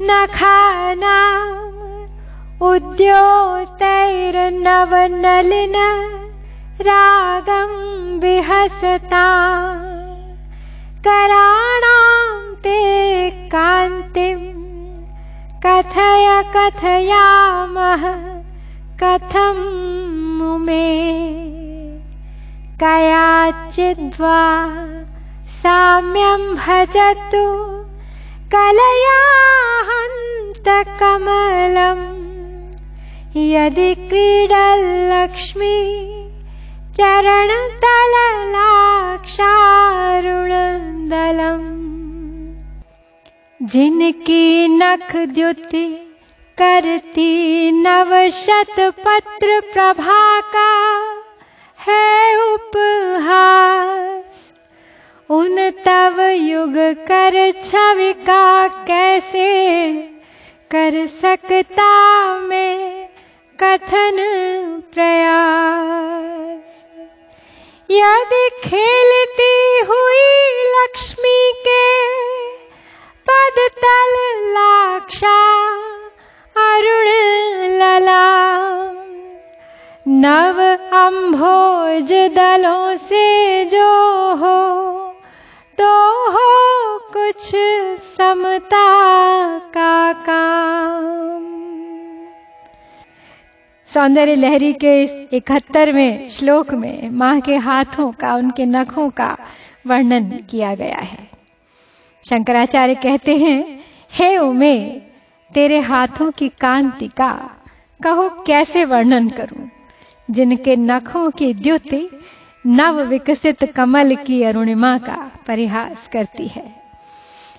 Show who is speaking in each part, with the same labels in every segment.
Speaker 1: नखानाम् उद्योतैर्नवनलिन रागं विहसता कराणां ते कान्तिं कथय कथयामः कथं मुमे कयाचिद्वा साम्यं भजतु कलयाहन्तकमलम् यदि क्रीडल्लक्ष्मी चरणतललाक्षारुणन्दलम्। जिनकी नख द्युति करती नवशत पत्र प्रभा का है उपहास उन तव युग कर छवि का कैसे कर सकता मैं कथन प्रयास? यदि खेलती हुई लक्ष्मी के पद तल लाक्षा अरुण लला, नव अम्भोज दलों से जो हो सौंदर्य लहरी के इस इकहत्तरवें श्लोक में माँ के हाथों का, उनके नखों का वर्णन किया गया है। शंकराचार्य कहते हैं, हे उमे, तेरे हाथों की कांति का कहो कैसे वर्णन करूँ? जिनके नखों की द्युति नव विकसित कमल की अरुणिमा का परिहास करती है।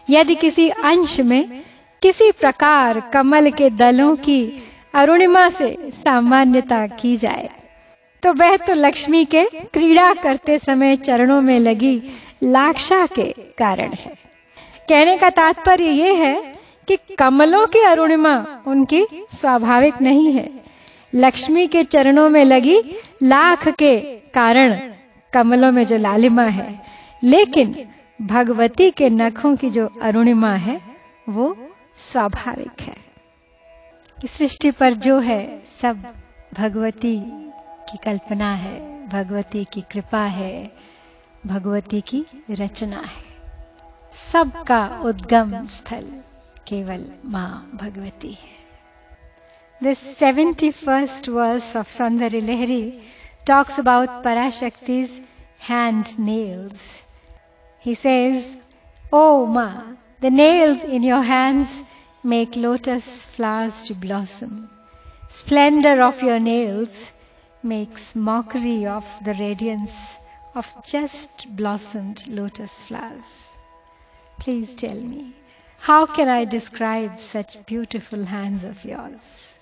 Speaker 1: यदि किसी अंश में किसी प्रकार कमल के दलों की अरुणिमा से सामान्यता की जाए। तो वह तो लक्ष्मी के क्रीड़ा करते समय चरणों में लगी लाक्षा के कारण है। कहने का तात्पर्य यह है कि कमलों की अरुणिमा उनकी स्वाभाविक नहीं है। लक्ष्मी के चरणों में लगी लाख के कारण कमलों में जो लालिमा है। लेकिन भगवती के नखों की जो अरुणिमा है, वो स्वाभाविक है। सृष्टि पर जो है, सब भगवती की कल्पना है, भगवती की कृपा है, भगवती की रचना है। सबका उद्गम स्थल केवल माँ भगवती है। The seventy first verse of Saundarya Lahari talks about Parashakti's hand nails he says O माँ the nails in your hands make lotus flowers to blossom. Splendor of your nails makes mockery of the radiance of just blossomed lotus flowers. Please tell me, how can I describe such beautiful hands of yours?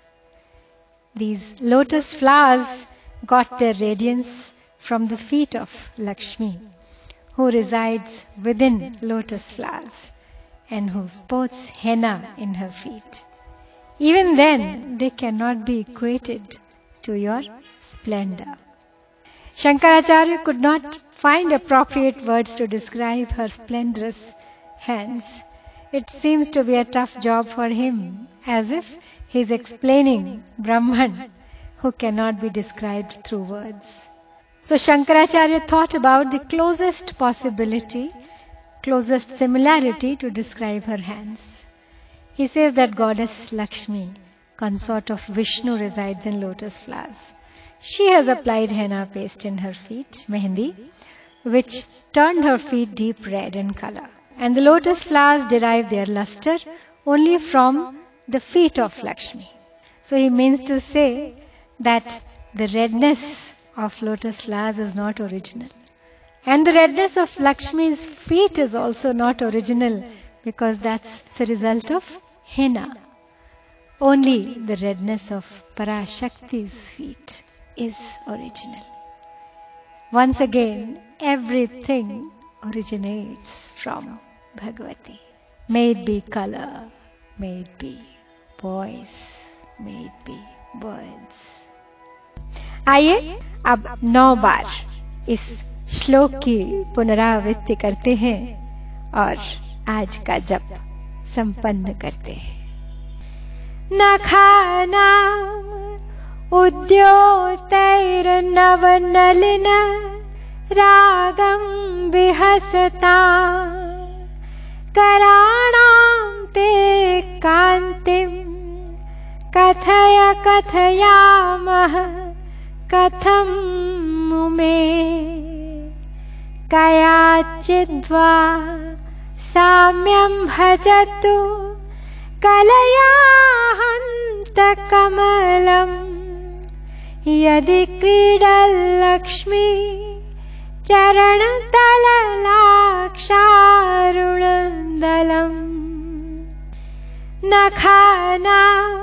Speaker 1: These lotus flowers got their radiance from the feet of Lakshmi, who resides within lotus flowers and who sports henna in her feet. Even then, they cannot be equated to your splendor. Shankaracharya could not find appropriate words to describe her splendorous hands. It seems to be a tough job for him, as if he is explaining Brahman, who cannot be described through words. So Shankaracharya thought about the closest possibility, closest similarity to describe her hands. He says that goddess Lakshmi, consort of Vishnu, resides in lotus flowers. She has applied henna paste in her feet, mehendi, which turned her feet deep red in color. And the lotus flowers derive their luster only from the feet of Lakshmi. So he means to say that the redness of lotus flowers is not original. And the redness of Lakshmi's feet is also not original because that's the result of henna. Only the redness of Parashakti's feet is original. Once again, everything originates from Bhagavati. May it be color, may it be voice, may it be words. आइए अब नौ बार इस श्लोक की पुनरावृत्ति करते हैं और आज का जप संपन्न करते हैं। नखानाम् उद्योतैर्नवनलिन, रागं विहसता, कराणां ते कान्तिं, कथय कथयामः, कथं मुमे। कयाचिद्वा साम्यं भजतु। कलयाहन्तकमलम् यदि क्रीडल्लक्ष्मी चरणतललाक्षारुणदलम् नखानाम्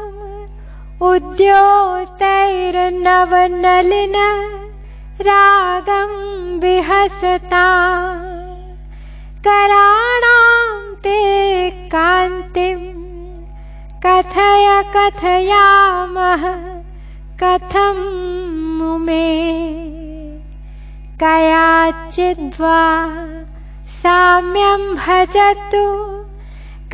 Speaker 1: उद्योतैर्नवनलिन रागं विहसता कराणां ते कान्तिं। कथय कथयामः कथं मुमे। कयाचिद्वा साम्यं भजतु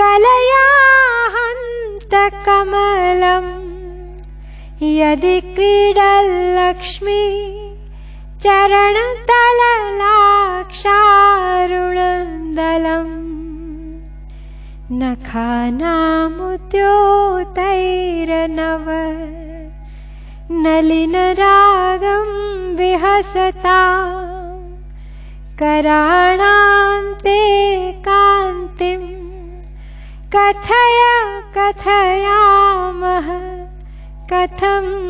Speaker 1: कलयाहन्तकमलम्। यदि क्रीडल्लक्ष्मी चरणतललाक्षारुणदलम् नखानामुद्योतैरनव नलिनरागं विहसता। कराणां ते कान्तिं। कथय कथयामः। कथं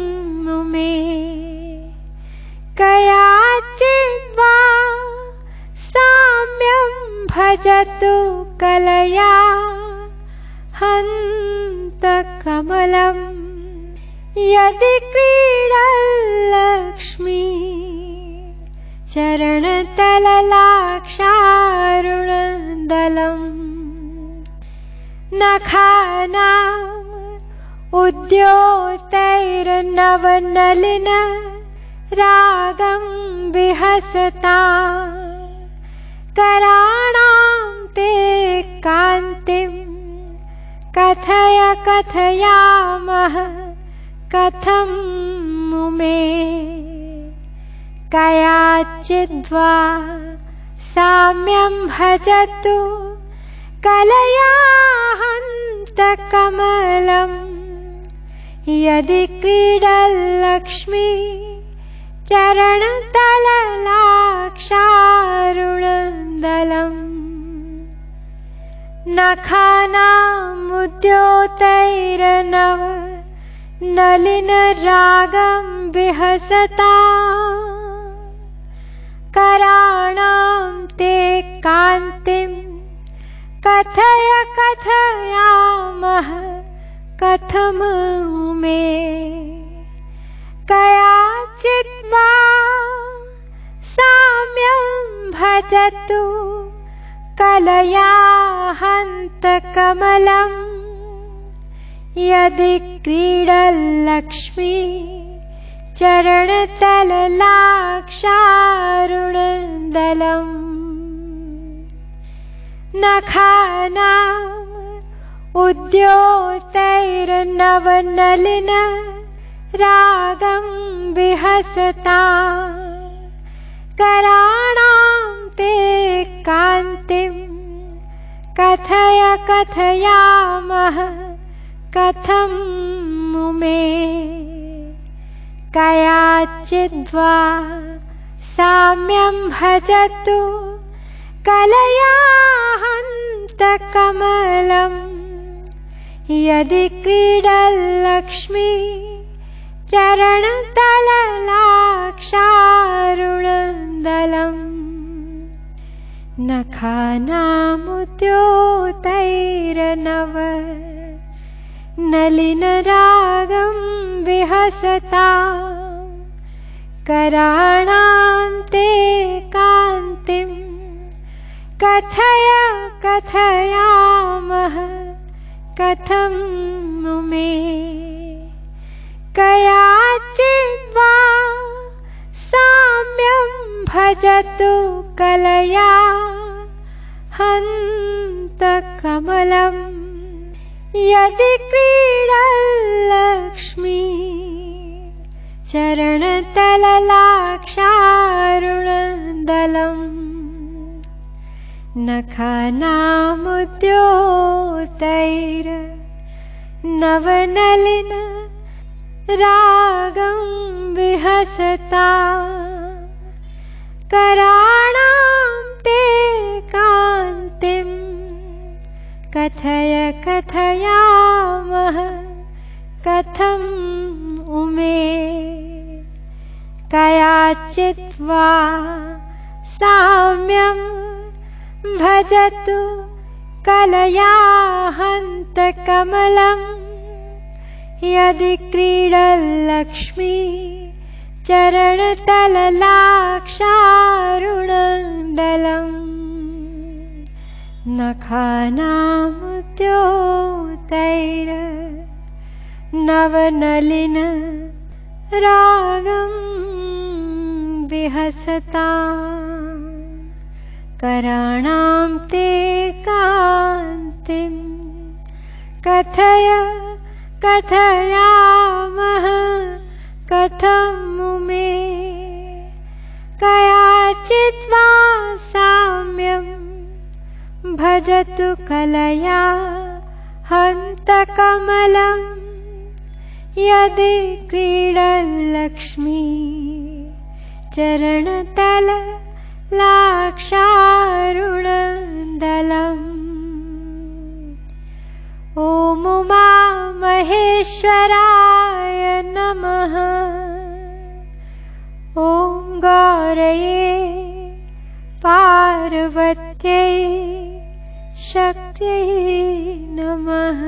Speaker 1: नखानाम् उद्योतैर्नवनलिन रागं विहसता कराणां ते कान्तिं कथय कथयामः कथं मुमे कयाचिद्वा साम्यं भजतु कलयाहन्तकमलम् यदि क्रीडल्लक्ष्मी चरणतललाक्षारुणदलम् नखानामुद्योतैरनव नलिनरागं विहसता कराणां ते कान्तिं कथय कथयामः कथं मे? कयाचिद्वा साम्यं भजतु कलयाहन्तकमलम्। यदि क्रीडल्लक्ष्मी चरणतललाक्षारुणदलम् नखानाम् उद्योतैर्नवनलिन रागं विहसता कराणां ते कान्तिं कथय कथयामः कथं मुमे कयाचिद्वा साम्यं भजतु कलयाहन्तकमलम् यदि क्रीडल्लक्ष्मी चरणतललाक्षारुणदलम् नखानामुद्योतैरनव नलिनरागं विहसता कराणां ते कान्तिं कथय कथयामः? कथं मे? कयाचिद्वा साम्यं भजतु कलया हन्तकमलम्। यदि क्रीडल्लक्ष्मी चरणतललाक्षारुणदलम् नखनामुद्योतैर नवनलिन रागं विहसता। कराणां ते कान्तिं कथय कथयामः कथम् उमे। कयाचित्वा साम्यं भजतु कलया हन्तकमलम् यदि क्रीडल्लक्ष्मी चरणतललाक्षारुणदलम्। नखानामुद्योतैर नवनलिन रागं विहसता कराणां ते कान्तिं। कथय कथयामः कथमुमे कयाचिद्वा साम्यं भजतु कलया हन्तकमलम् यदि क्रीडल्लक्ष्मी चरणतल लाक्षारुणदलम् ॐ उमा महेश्वराय नमः। ॐ गौरये पार्वत्यै शक्त्यै नमः